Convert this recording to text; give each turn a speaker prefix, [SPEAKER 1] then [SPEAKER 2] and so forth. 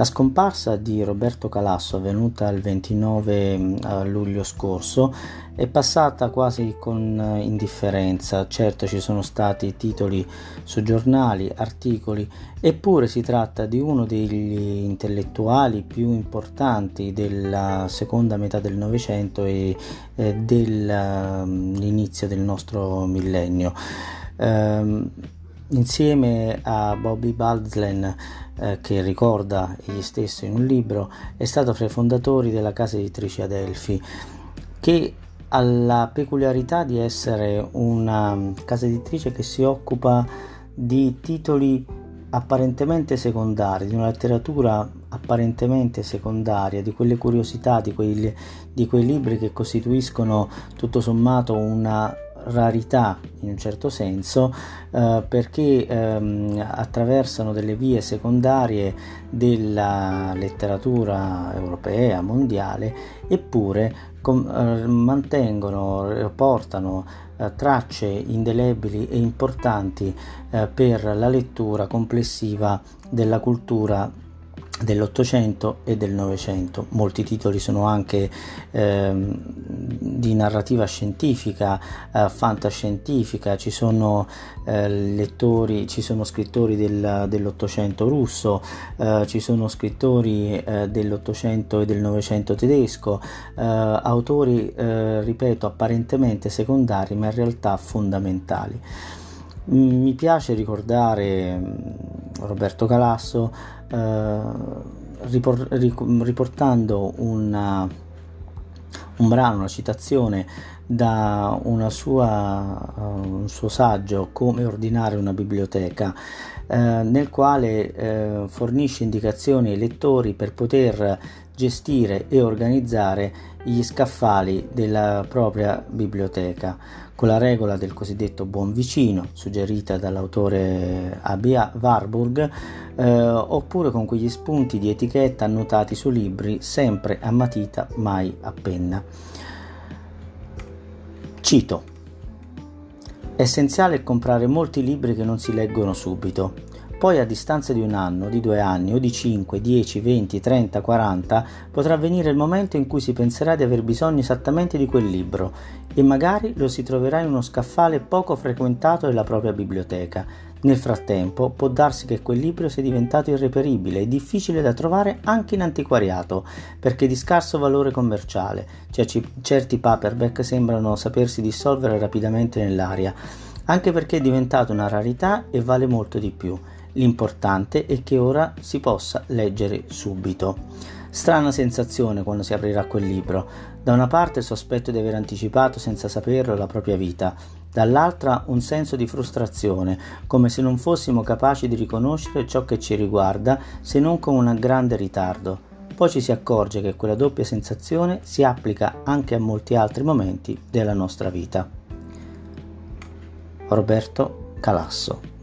[SPEAKER 1] La scomparsa di Roberto Calasso, avvenuta il 29 mm, luglio scorso, è passata quasi con eh, indifferenza. Certo ci sono stati titoli su giornali, articoli, eppure si tratta di uno degli intellettuali più importanti della seconda metà del Novecento e eh, dell'inizio del nostro millennio. Um, Insieme a Bobby Balzlen, eh, che ricorda egli stesso in un libro, è stato fra i fondatori della casa editrice Adelphi, che ha la peculiarità di essere una casa editrice che si occupa di titoli apparentemente secondari, di una letteratura apparentemente secondaria, di quelle curiosità, di quei, di quei libri che costituiscono tutto sommato una rarità in un certo senso eh, perché ehm, attraversano delle vie secondarie della letteratura europea, mondiale, eppure com- eh, mantengono, portano eh, tracce indelebili e importanti eh, per la lettura complessiva della cultura dell'Ottocento e del Novecento. Molti titoli sono anche eh, di narrativa scientifica, eh, fantascientifica, ci sono eh, lettori, ci sono scrittori del, dell'Ottocento russo, eh, ci sono scrittori eh, dell'Ottocento e del Novecento tedesco, eh, autori, ripeto, apparentemente secondari ma in realtà fondamentali. Mm, mi piace ricordare mm, Roberto Calasso eh, ripor- riportando una, un brano, una citazione da sua, uh, un suo saggio Come ordinare una biblioteca, uh, nel quale uh, fornisce indicazioni ai lettori per poter gestire e organizzare gli scaffali della propria biblioteca, con la regola del cosiddetto buon vicino, suggerita dall'autore A.B. Warburg, eh, oppure con quegli spunti di etichetta annotati su libri sempre a matita, mai a penna. Cito. È essenziale comprare molti libri che non si leggono subito poi a distanza di un anno, di due anni o di 5, 10, 20, 30, 40 potrà venire il momento in cui si penserà di aver bisogno esattamente di quel libro e magari lo si troverà in uno scaffale poco frequentato della propria biblioteca. Nel frattempo può darsi che quel libro sia diventato irreperibile e difficile da trovare anche in antiquariato, perché di scarso valore commerciale. Cioè, certi paperback sembrano sapersi dissolvere rapidamente nell'aria, anche perché è diventato una rarità e vale molto di più. L'importante è che ora si possa leggere subito. Strana sensazione quando si aprirà quel libro. Da una parte il sospetto di aver anticipato senza saperlo la propria vita, dall'altra un senso di frustrazione, come se non fossimo capaci di riconoscere ciò che ci riguarda se non con un grande ritardo. Poi ci si accorge che quella doppia sensazione si applica anche a molti altri momenti della nostra vita. Roberto Calasso